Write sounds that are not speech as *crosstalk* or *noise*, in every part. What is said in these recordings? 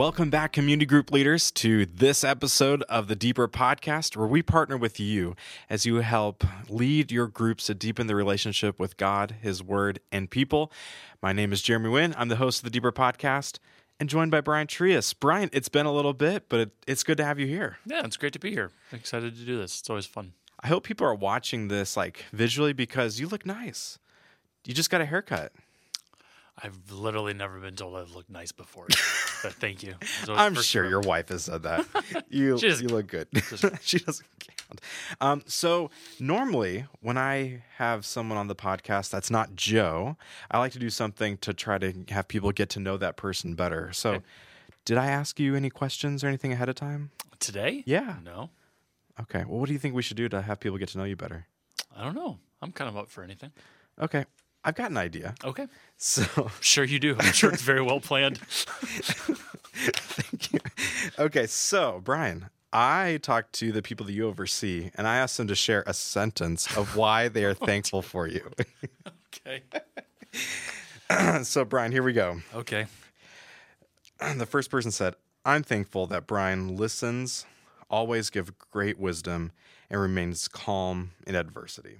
Welcome back, community group leaders, to this episode of the Deeper Podcast, where we partner with you as you help lead your groups to deepen the relationship with God, His Word, and people. My name is Jeremy Wynn. I'm the host of the Deeper Podcast and joined by Brian Trias. Brian, it's been a little bit, but it, it's good to have you here. Yeah, it's great to be here. Excited to do this. It's always fun. I hope people are watching this like visually because you look nice. You just got a haircut. I've literally never been told I look nice before. *laughs* but thank you. I'm sure your wife has said that. *laughs* You you look good. she doesn't *laughs* count. Um, so normally when I have someone on the podcast that's not Joe, I like to do something to try to have people get to know that person better. So okay. did I ask you any questions or anything ahead of time? Today? Yeah. No. Okay. Well, what do you think we should do to have people get to know you better? I don't know. I'm kind of up for anything. Okay. I've got an idea. Okay. So sure you do. I'm sure it's very well planned. *laughs* Thank you. Okay, so Brian, I talked to the people that you oversee, and I asked them to share a sentence of why they are *laughs* thankful for you. okay. *clears throat* so Brian, here we go. Okay. *clears throat* The first person said, "I'm thankful that Brian listens, always give great wisdom, and remains calm in adversity."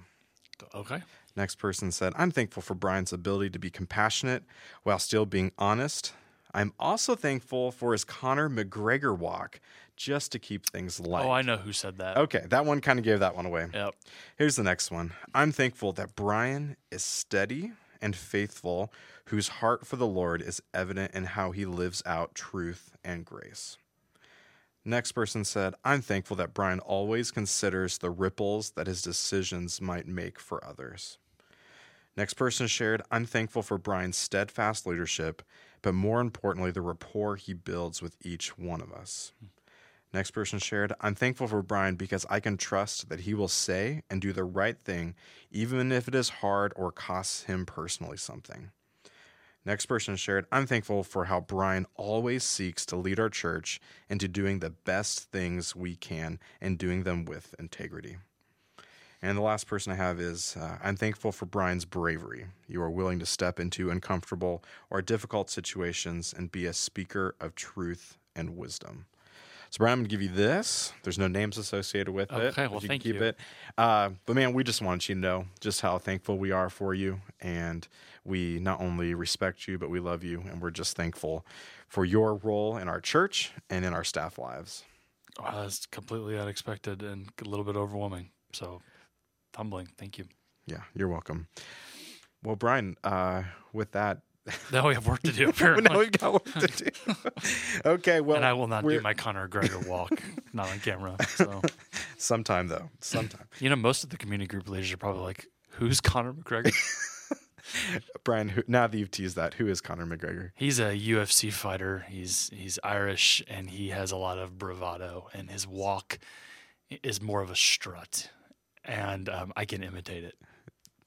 Okay. Next person said, I'm thankful for Brian's ability to be compassionate while still being honest. I'm also thankful for his Conor McGregor walk just to keep things oh, light. Oh, I know who said that. Okay, that one kind of gave that one away. Yep. Here's the next one. I'm thankful that Brian is steady and faithful, whose heart for the Lord is evident in how he lives out truth and grace. Next person said, I'm thankful that Brian always considers the ripples that his decisions might make for others. Next person shared, I'm thankful for Brian's steadfast leadership, but more importantly, the rapport he builds with each one of us. Next person shared, I'm thankful for Brian because I can trust that he will say and do the right thing, even if it is hard or costs him personally something. Next person shared, I'm thankful for how Brian always seeks to lead our church into doing the best things we can and doing them with integrity. And the last person I have is uh, I'm thankful for Brian's bravery. You are willing to step into uncomfortable or difficult situations and be a speaker of truth and wisdom. So, Brian, I'm going to give you this. There's no names associated with okay, it. Okay, well, you thank keep you. it. Uh, but, man, we just wanted you to know just how thankful we are for you. And we not only respect you, but we love you. And we're just thankful for your role in our church and in our staff lives. Wow, that's completely unexpected and a little bit overwhelming. So, humbling. Thank you. Yeah, you're welcome. Well, Brian, uh, with that, *laughs* now we have work to do. *laughs* Apparently, now we've got work to do. *laughs* okay, well, and I will not do my Conor McGregor walk, not on camera. So, sometime though, sometime. You know, most of the community group leaders are probably like, "Who's Conor McGregor?" Brian, who, now that you've teased that, who is Conor McGregor? He's a UFC fighter. He's he's Irish and he has a lot of bravado, and his walk is more of a strut and um, I can imitate it.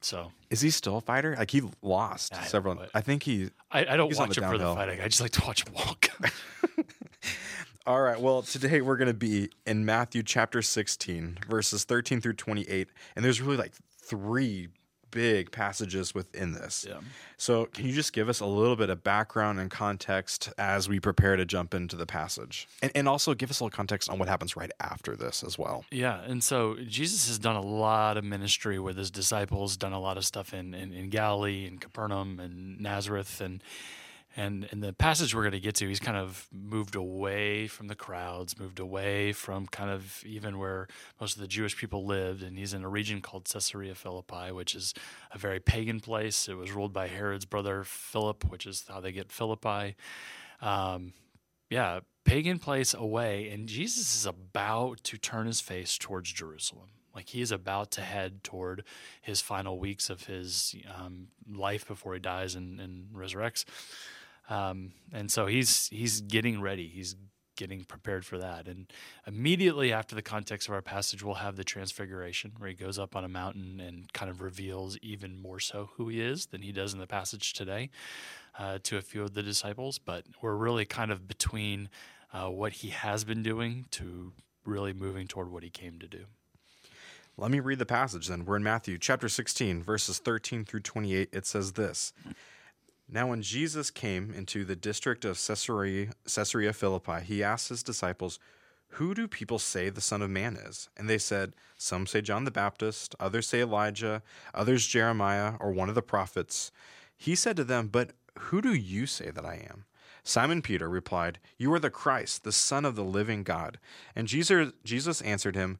So is he still a fighter? Like he lost I several. I think he. I, I don't watch him for the fighting. I just like to watch him walk. *laughs* All right. Well, today we're going to be in Matthew chapter 16, verses 13 through 28, and there's really like three big passages within this. Yeah. So, can you just give us a little bit of background and context as we prepare to jump into the passage? And, and also give us a little context on what happens right after this as well. Yeah. And so, Jesus has done a lot of ministry with his disciples, done a lot of stuff in, in, in Galilee and Capernaum and Nazareth. And and in the passage we're going to get to, he's kind of moved away from the crowds, moved away from kind of even where most of the Jewish people lived. And he's in a region called Caesarea Philippi, which is a very pagan place. It was ruled by Herod's brother Philip, which is how they get Philippi. Um, yeah, pagan place away. And Jesus is about to turn his face towards Jerusalem. Like he is about to head toward his final weeks of his um, life before he dies and, and resurrects. Um, and so he's he's getting ready. He's getting prepared for that. And immediately after the context of our passage, we'll have the transfiguration where he goes up on a mountain and kind of reveals even more so who he is than he does in the passage today uh, to a few of the disciples. But we're really kind of between uh, what he has been doing to really moving toward what he came to do. Let me read the passage then. We're in Matthew chapter 16, verses 13 through 28. It says this Now, when Jesus came into the district of Caesarea, Caesarea Philippi, he asked his disciples, Who do people say the Son of Man is? And they said, Some say John the Baptist, others say Elijah, others Jeremiah, or one of the prophets. He said to them, But who do you say that I am? Simon Peter replied, You are the Christ, the Son of the living God. And Jesus, Jesus answered him,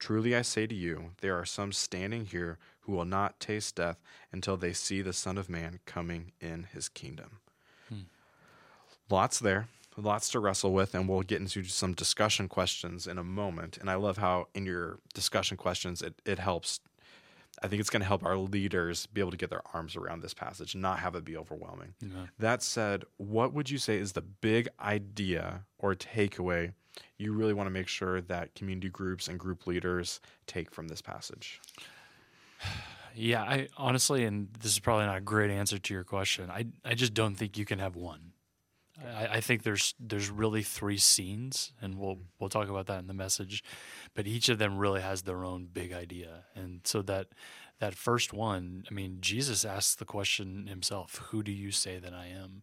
Truly I say to you, there are some standing here who will not taste death until they see the Son of Man coming in his kingdom. Hmm. Lots there, lots to wrestle with, and we'll get into some discussion questions in a moment. And I love how in your discussion questions, it, it helps. I think it's going to help our leaders be able to get their arms around this passage not have it be overwhelming. Yeah. That said, what would you say is the big idea or takeaway you really want to make sure that community groups and group leaders take from this passage? *sighs* Yeah, I honestly, and this is probably not a great answer to your question. I I just don't think you can have one. I, I, think there's there's really three scenes, and we'll mm-hmm. we'll talk about that in the message. But each of them really has their own big idea, and so that that first one, I mean, Jesus asks the question himself, "Who do you say that I am?"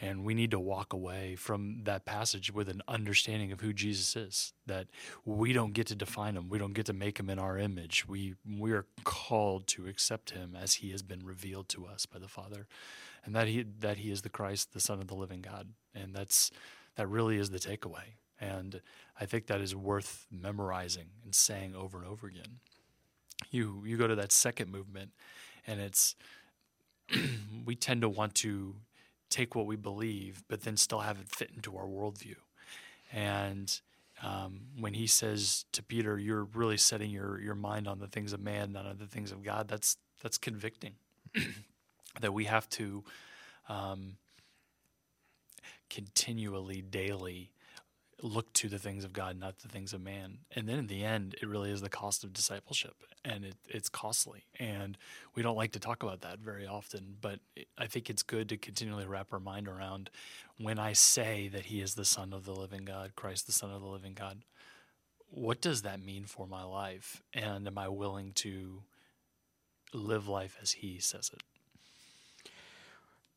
And we need to walk away from that passage with an understanding of who Jesus is. That we don't get to define him. We don't get to make him in our image. We we are called to accept him as he has been revealed to us by the Father. And that he that he is the Christ, the Son of the living God. And that's that really is the takeaway. And I think that is worth memorizing and saying over and over again. You you go to that second movement and it's *clears throat* we tend to want to take what we believe, but then still have it fit into our worldview. And um, when he says to Peter, "You're really setting your your mind on the things of man, not on the things of God," that's that's convicting. *clears throat* that we have to um, continually, daily look to the things of God, not the things of man. And then in the end, it really is the cost of discipleship, and it, it's costly. And we don't like to talk about that very often, but I think it's good to continually wrap our mind around when I say that He is the Son of the living God, Christ, the Son of the living God. What does that mean for my life? And am I willing to live life as He says it?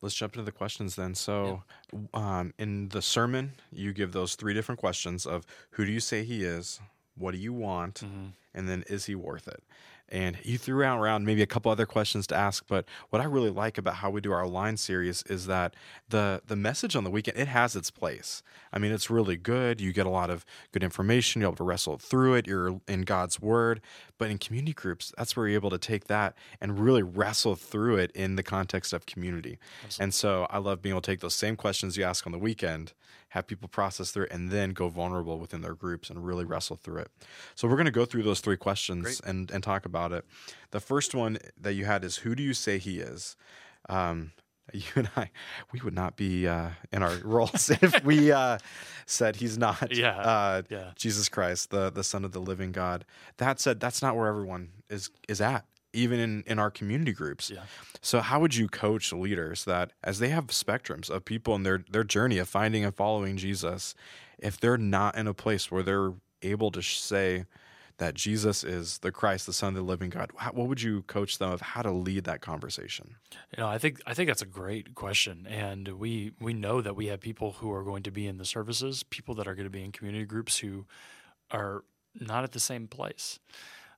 Let's jump into the questions then. So, yeah. um, in the sermon, you give those three different questions of who do you say he is, what do you want, mm-hmm. and then is he worth it? And you threw out around maybe a couple other questions to ask, but what I really like about how we do our line series is that the the message on the weekend it has its place. I mean, it's really good. You get a lot of good information. You're able to wrestle through it. You're in God's Word. But in community groups, that's where you're able to take that and really wrestle through it in the context of community. Absolutely. And so I love being able to take those same questions you ask on the weekend have people process through it, and then go vulnerable within their groups and really wrestle through it. So we're going to go through those three questions and, and talk about it. The first one that you had is who do you say he is? Um, *laughs* you and I, we would not be uh, in our *laughs* roles if we uh, said he's not yeah, uh, yeah. Jesus Christ, the the Son of the Living God. That said, that's not where everyone is is at even in, in our community groups. Yeah. So how would you coach leaders that as they have spectrums of people in their their journey of finding and following Jesus, if they're not in a place where they're able to say that Jesus is the Christ, the Son of the living God, how, what would you coach them of how to lead that conversation? You know, I think I think that's a great question, and we we know that we have people who are going to be in the services, people that are going to be in community groups who are not at the same place.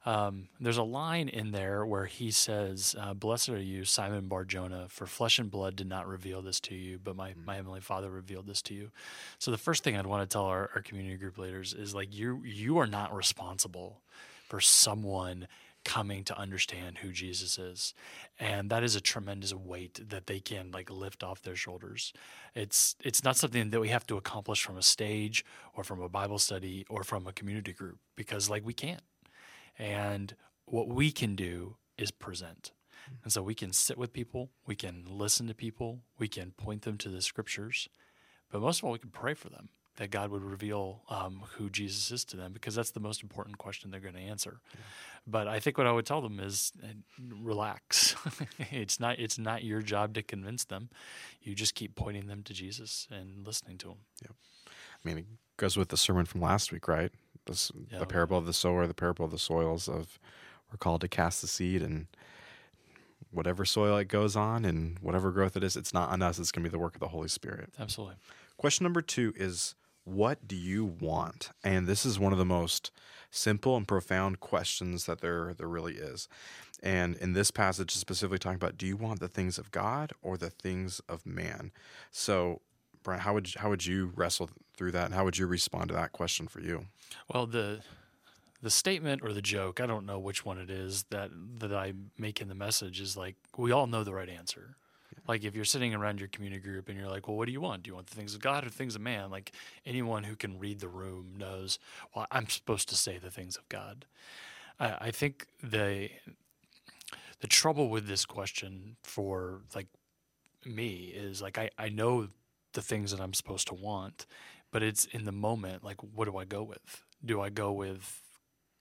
Um, there's a line in there where he says, uh, "Blessed are you, Simon Barjona, for flesh and blood did not reveal this to you, but my, my heavenly Father revealed this to you." So the first thing I'd want to tell our, our community group leaders is like you you are not responsible for someone coming to understand who Jesus is. And that is a tremendous weight that they can like lift off their shoulders. It's it's not something that we have to accomplish from a stage or from a Bible study or from a community group because like we can't. And what we can do is present. And so we can sit with people, we can listen to people, we can point them to the scriptures, but most of all, we can pray for them that God would reveal um, who Jesus is to them because that's the most important question they're going to answer. Yeah. But I think what I would tell them is relax. *laughs* it's not it's not your job to convince them. You just keep pointing them to Jesus and listening to him. Yep. I mean, it goes with the sermon from last week, right? This, yeah, the parable of the sower, the parable of the soils of we're called to cast the seed and whatever soil it goes on and whatever growth it is, it's not on us. It's going to be the work of the Holy Spirit. Absolutely. Question number two is what do you want? And this is one of the most simple and profound questions that there there really is. And in this passage specifically talking about do you want the things of God or the things of man? So Brian, how would how would you wrestle through that and how would you respond to that question for you? Well, the the statement or the joke, I don't know which one it is that that I make in the message is like we all know the right answer. Like if you're sitting around your community group and you're like, well, what do you want? Do you want the things of God or the things of man? Like anyone who can read the room knows, well, I'm supposed to say the things of God. I, I think the the trouble with this question for like me is like I, I know the things that I'm supposed to want, but it's in the moment, like what do I go with? Do I go with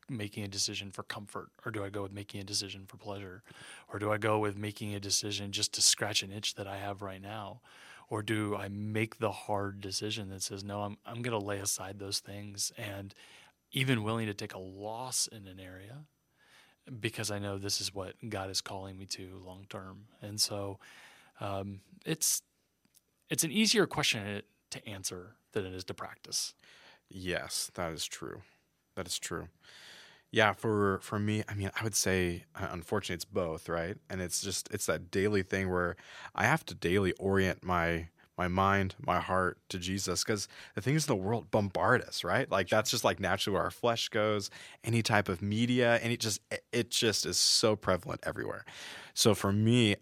making a decision for comfort or do I go with making a decision for pleasure? Or do I go with making a decision just to scratch an itch that I have right now? Or do I make the hard decision that says no I'm I'm going to lay aside those things and even willing to take a loss in an area because I know this is what God is calling me to long term. And so um, it's it's an easier question to answer than it is to practice yes that is true that is true yeah, for for me, I mean, I would say uh, unfortunately it's both, right? And it's just it's that daily thing where I have to daily orient my my mind, my heart to Jesus because the things in the world bombard us, right? Like that's just like naturally where our flesh goes. Any type of media, and it just it just is so prevalent everywhere. So for me,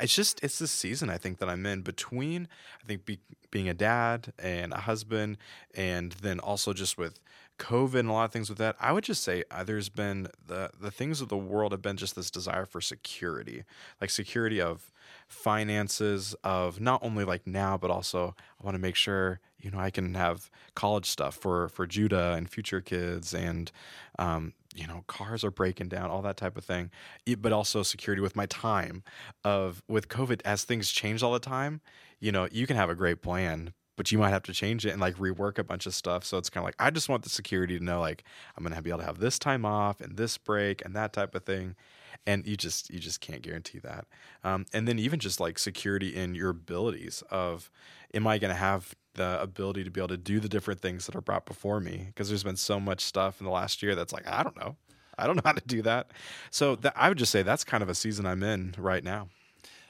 it's just it's the season I think that I'm in between I think be, being a dad and a husband, and then also just with COVID and a lot of things with that, I would just say uh, there's been the the things of the world have been just this desire for security, like security of finances, of not only like now, but also I want to make sure you know I can have college stuff for for Judah and future kids, and um, you know cars are breaking down, all that type of thing, but also security with my time. Of with COVID, as things change all the time, you know you can have a great plan, but you might have to change it and like rework a bunch of stuff. So it's kind of like I just want the security to know like I'm gonna be able to have this time off and this break and that type of thing. And you just you just can't guarantee that. Um, and then even just like security in your abilities of am I gonna have the ability to be able to do the different things that are brought before me? Because there's been so much stuff in the last year that's like I don't know. I don't know how to do that. So that, I would just say that's kind of a season I'm in right now.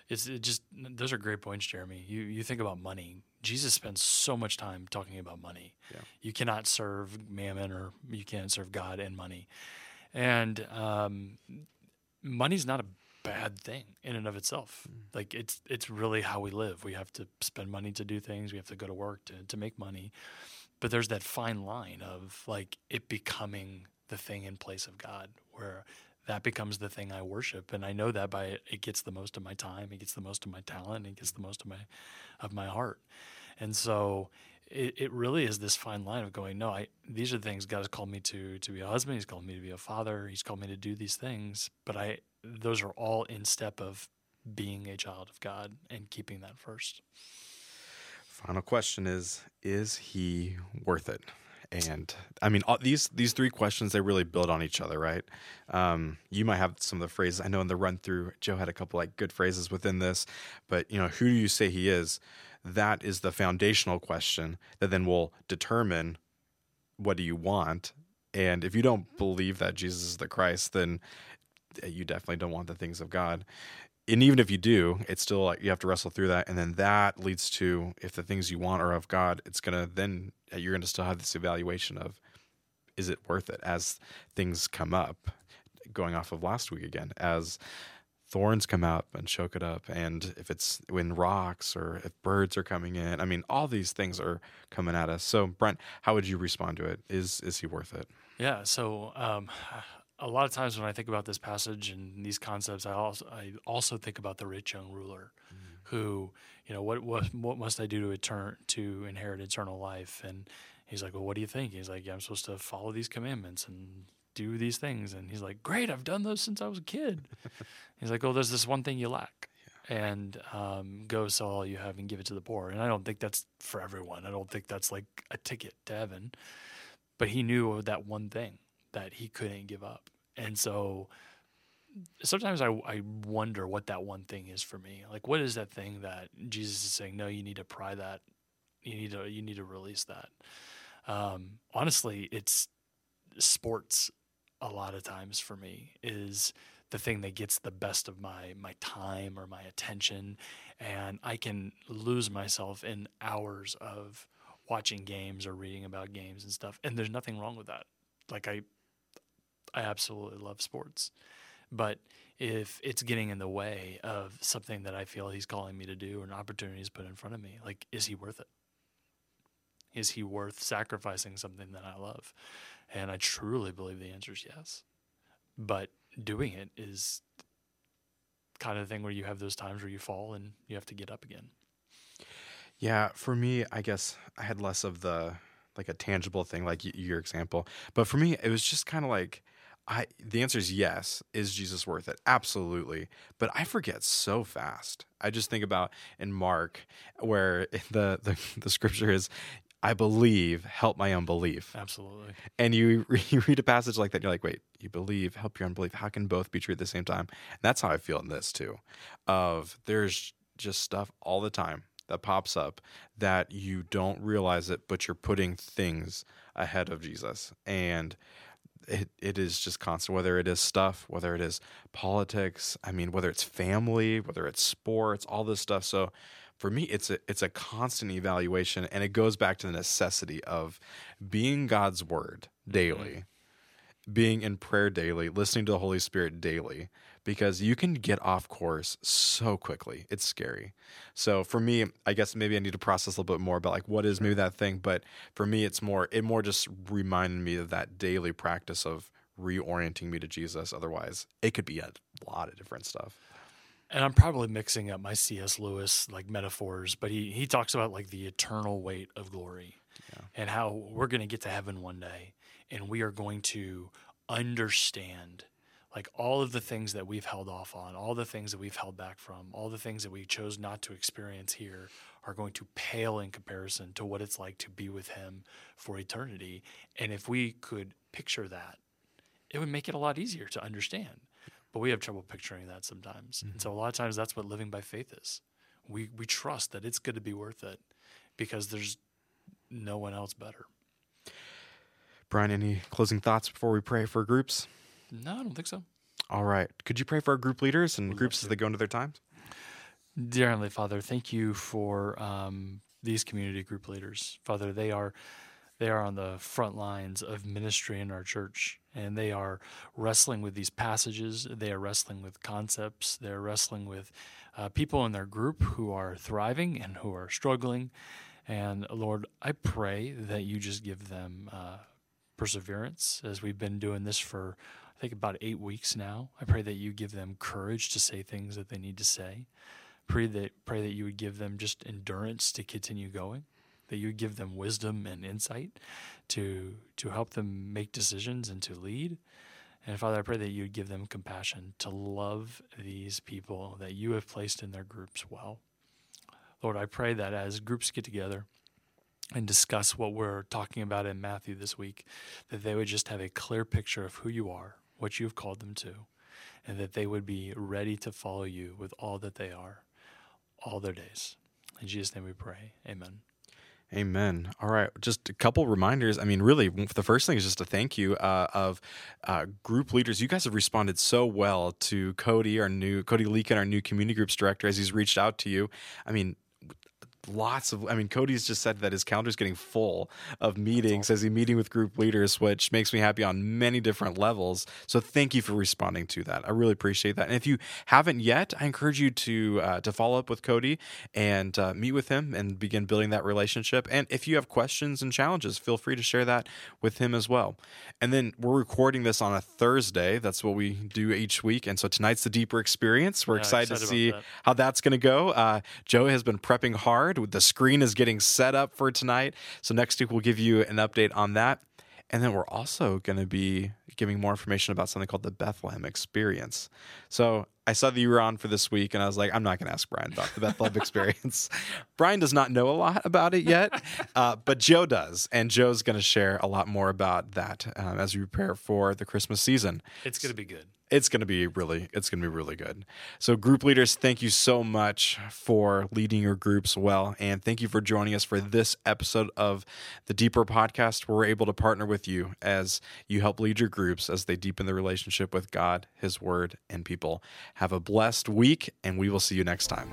It's it just those are great points, Jeremy. You you think about money. Jesus spends so much time talking about money. Yeah. You cannot serve mammon or you can't serve God and money. And um, money's not a bad thing in and of itself. Mm. Like it's it's really how we live. We have to spend money to do things. We have to go to work to to make money. But there's that fine line of like it becoming the thing in place of God, where that becomes the thing I worship, and I know that by it, it gets the most of my time, it gets the most of my talent, it gets the most of my of my heart, and so it, it really is this fine line of going, no, I these are the things God has called me to to be a husband. He's called me to be a father. He's called me to do these things. But I those are all in step of being a child of God and keeping that first. Final question is: Is he worth it? And I mean, all, these these three questions they really build on each other, right? Um, you might have some of the phrases I know in the run through. Joe had a couple like good phrases within this, but you know, who do you say he is? That is the foundational question that then will determine what do you want. And if you don't believe that Jesus is the Christ, then eh, you definitely don't want the things of God and even if you do, it's still like you have to wrestle through that, and then that leads to if the things you want are of God, it's gonna then eh, you're gonna still have this evaluation of is it worth it as things come up. Going off of last week again, as thorns come up and choke it up, and if it's when rocks or if birds are coming in, I mean, all these things are coming at us. So, Brent, how would you respond to it? Is is he worth it? Yeah. So um, a lot of times when I think about this passage and these concepts, I also I also think about the rich young ruler, mm. who you know what what what must I do to return to inherit eternal life? And he's like, well, what do you think? He's like, yeah, I'm supposed to follow these commandments and do these things. And he's like, great, I've done those since I was a kid. *laughs* he's like, oh, there's this one thing you lack. And um, go sell all you have and give it to the poor. And I don't think that's for everyone. I don't think that's like a ticket to heaven. But he knew that one thing that he couldn't give up. And so sometimes I, I wonder what that one thing is for me. Like, what is that thing that Jesus is saying, no, you need to pry that. You need to, you need to release that. Um, honestly, it's sports a lot of times for me is the thing that gets the best of my my time or my attention and I can lose myself in hours of watching games or reading about games and stuff and there's nothing wrong with that like I I absolutely love sports. But if it's getting in the way of something that I feel he's calling me to do or an opportunity he's put in front of me, like, is he worth it? Is he worth sacrificing something that I love? And I truly believe the answer is yes. But doing it is kind of the thing where you have those times where you fall and you have to get up again. Yeah, for me, I guess I had less of the like a tangible thing, like your example. But for me, it was just kind of like I the answer is yes. Is Jesus worth it? Absolutely. But I forget so fast. I just think about in Mark where *laughs* the the, the scripture is I believe, help my unbelief. Absolutely. And you, *laughs* you read a passage like that, you're like, wait, you believe, help your unbelief. How can both be true at the same time? And that's how I feel in this too. Of there's just stuff all the time that pops up that you don't realize it, but you're putting things ahead of Jesus. And it, it is just constant, whether it is stuff, whether it is politics, I mean, whether it's family, whether it's sports, all this stuff. So for me, it's a it's a constant evaluation and it goes back to the necessity of being God's word daily. Mm-hmm being in prayer daily, listening to the Holy Spirit daily, because you can get off course so quickly. It's scary. So for me, I guess maybe I need to process a little bit more about like what is maybe that thing. But for me, it's more it more just reminded me of that daily practice of reorienting me to Jesus. Otherwise, it could be a lot of different stuff. And I'm probably mixing up my C.S. Lewis like metaphors, but he he talks about like the eternal weight of glory, yeah. and how we're going to get to heaven one day and we are going to understand like all of the things that we've held off on, all the things that we've held back from, all the things that we chose not to experience here are going to pale in comparison to what it's like to be with Him for eternity. And if we could picture that, it would make it a lot easier to understand. But we have trouble picturing that sometimes. Mm-hmm. And so a lot of times that's what living by faith is. We, we trust that it's going to be worth it because there's no one else better. Brian, any closing thoughts before we pray for groups? No, I don't think so. All right. Could you pray for our group leaders and groups as they go into their times? Dear Heavenly Father, thank you for um, these community group leaders. Father, they are they are on the front lines of ministry in our church, and they are wrestling with these passages. They are wrestling with concepts. They're wrestling with uh, people in their group who are thriving and who are struggling. And Lord, I pray that you just give them uh, perseverance as we've been doing this for, I think, about eight weeks now. I pray that you give them courage to say things that they need to say. Pray that pray that you would give them just endurance to continue going. That you give them wisdom and insight to to help them make decisions and to lead. And Father, I pray that you'd give them compassion to love these people that you have placed in their groups well. Lord, I pray that as groups get together and discuss what we're talking about in Matthew this week, that they would just have a clear picture of who you are, what you've called them to, and that they would be ready to follow you with all that they are, all their days. In Jesus' name we pray. Amen. Amen. All right, just a couple reminders. I mean, really, the first thing is just a thank you uh, of uh, group leaders. You guys have responded so well to Cody, our new Cody Leakin, our new community groups director, as he's reached out to you. I mean, lots of i mean cody's just said that his calendar is getting full of meetings. as he's meeting with group leaders which makes me happy on many different levels. So thank you for responding to that. I really appreciate that. And if you haven't yet i encourage you to uh, to follow up with cody and uh, meet with him and begin building that relationship. And if you have questions and challenges feel free to share that with him as well. And then we're recording this on a thursday. That's what we do each week. And so tonight's the deeper experience. We're Yeah, excited, excited to see that. how that's going to go. Uh, Joe has been prepping hard. The screen is getting set up for tonight. So next week we'll give you an update on that. And then we're also going to be giving more information about something called the Bethlehem Experience. So I saw that you were on for this week, and I was like, I'm not going to ask Brian about the Bethlehem *laughs* Experience. Brian does not know a lot about it yet, uh, but Joe does. And Joe's going to share a lot more about that um, as we prepare for the Christmas season It's going to be good. It's going to be really it's going to be really good. So group leaders thank you so much for leading your groups well and thank you for joining us for this episode of the deeper podcast. Where we're able to partner with you as you help lead your groups as they deepen their relationship with god his word and people. Have a blessed week and we will see you next time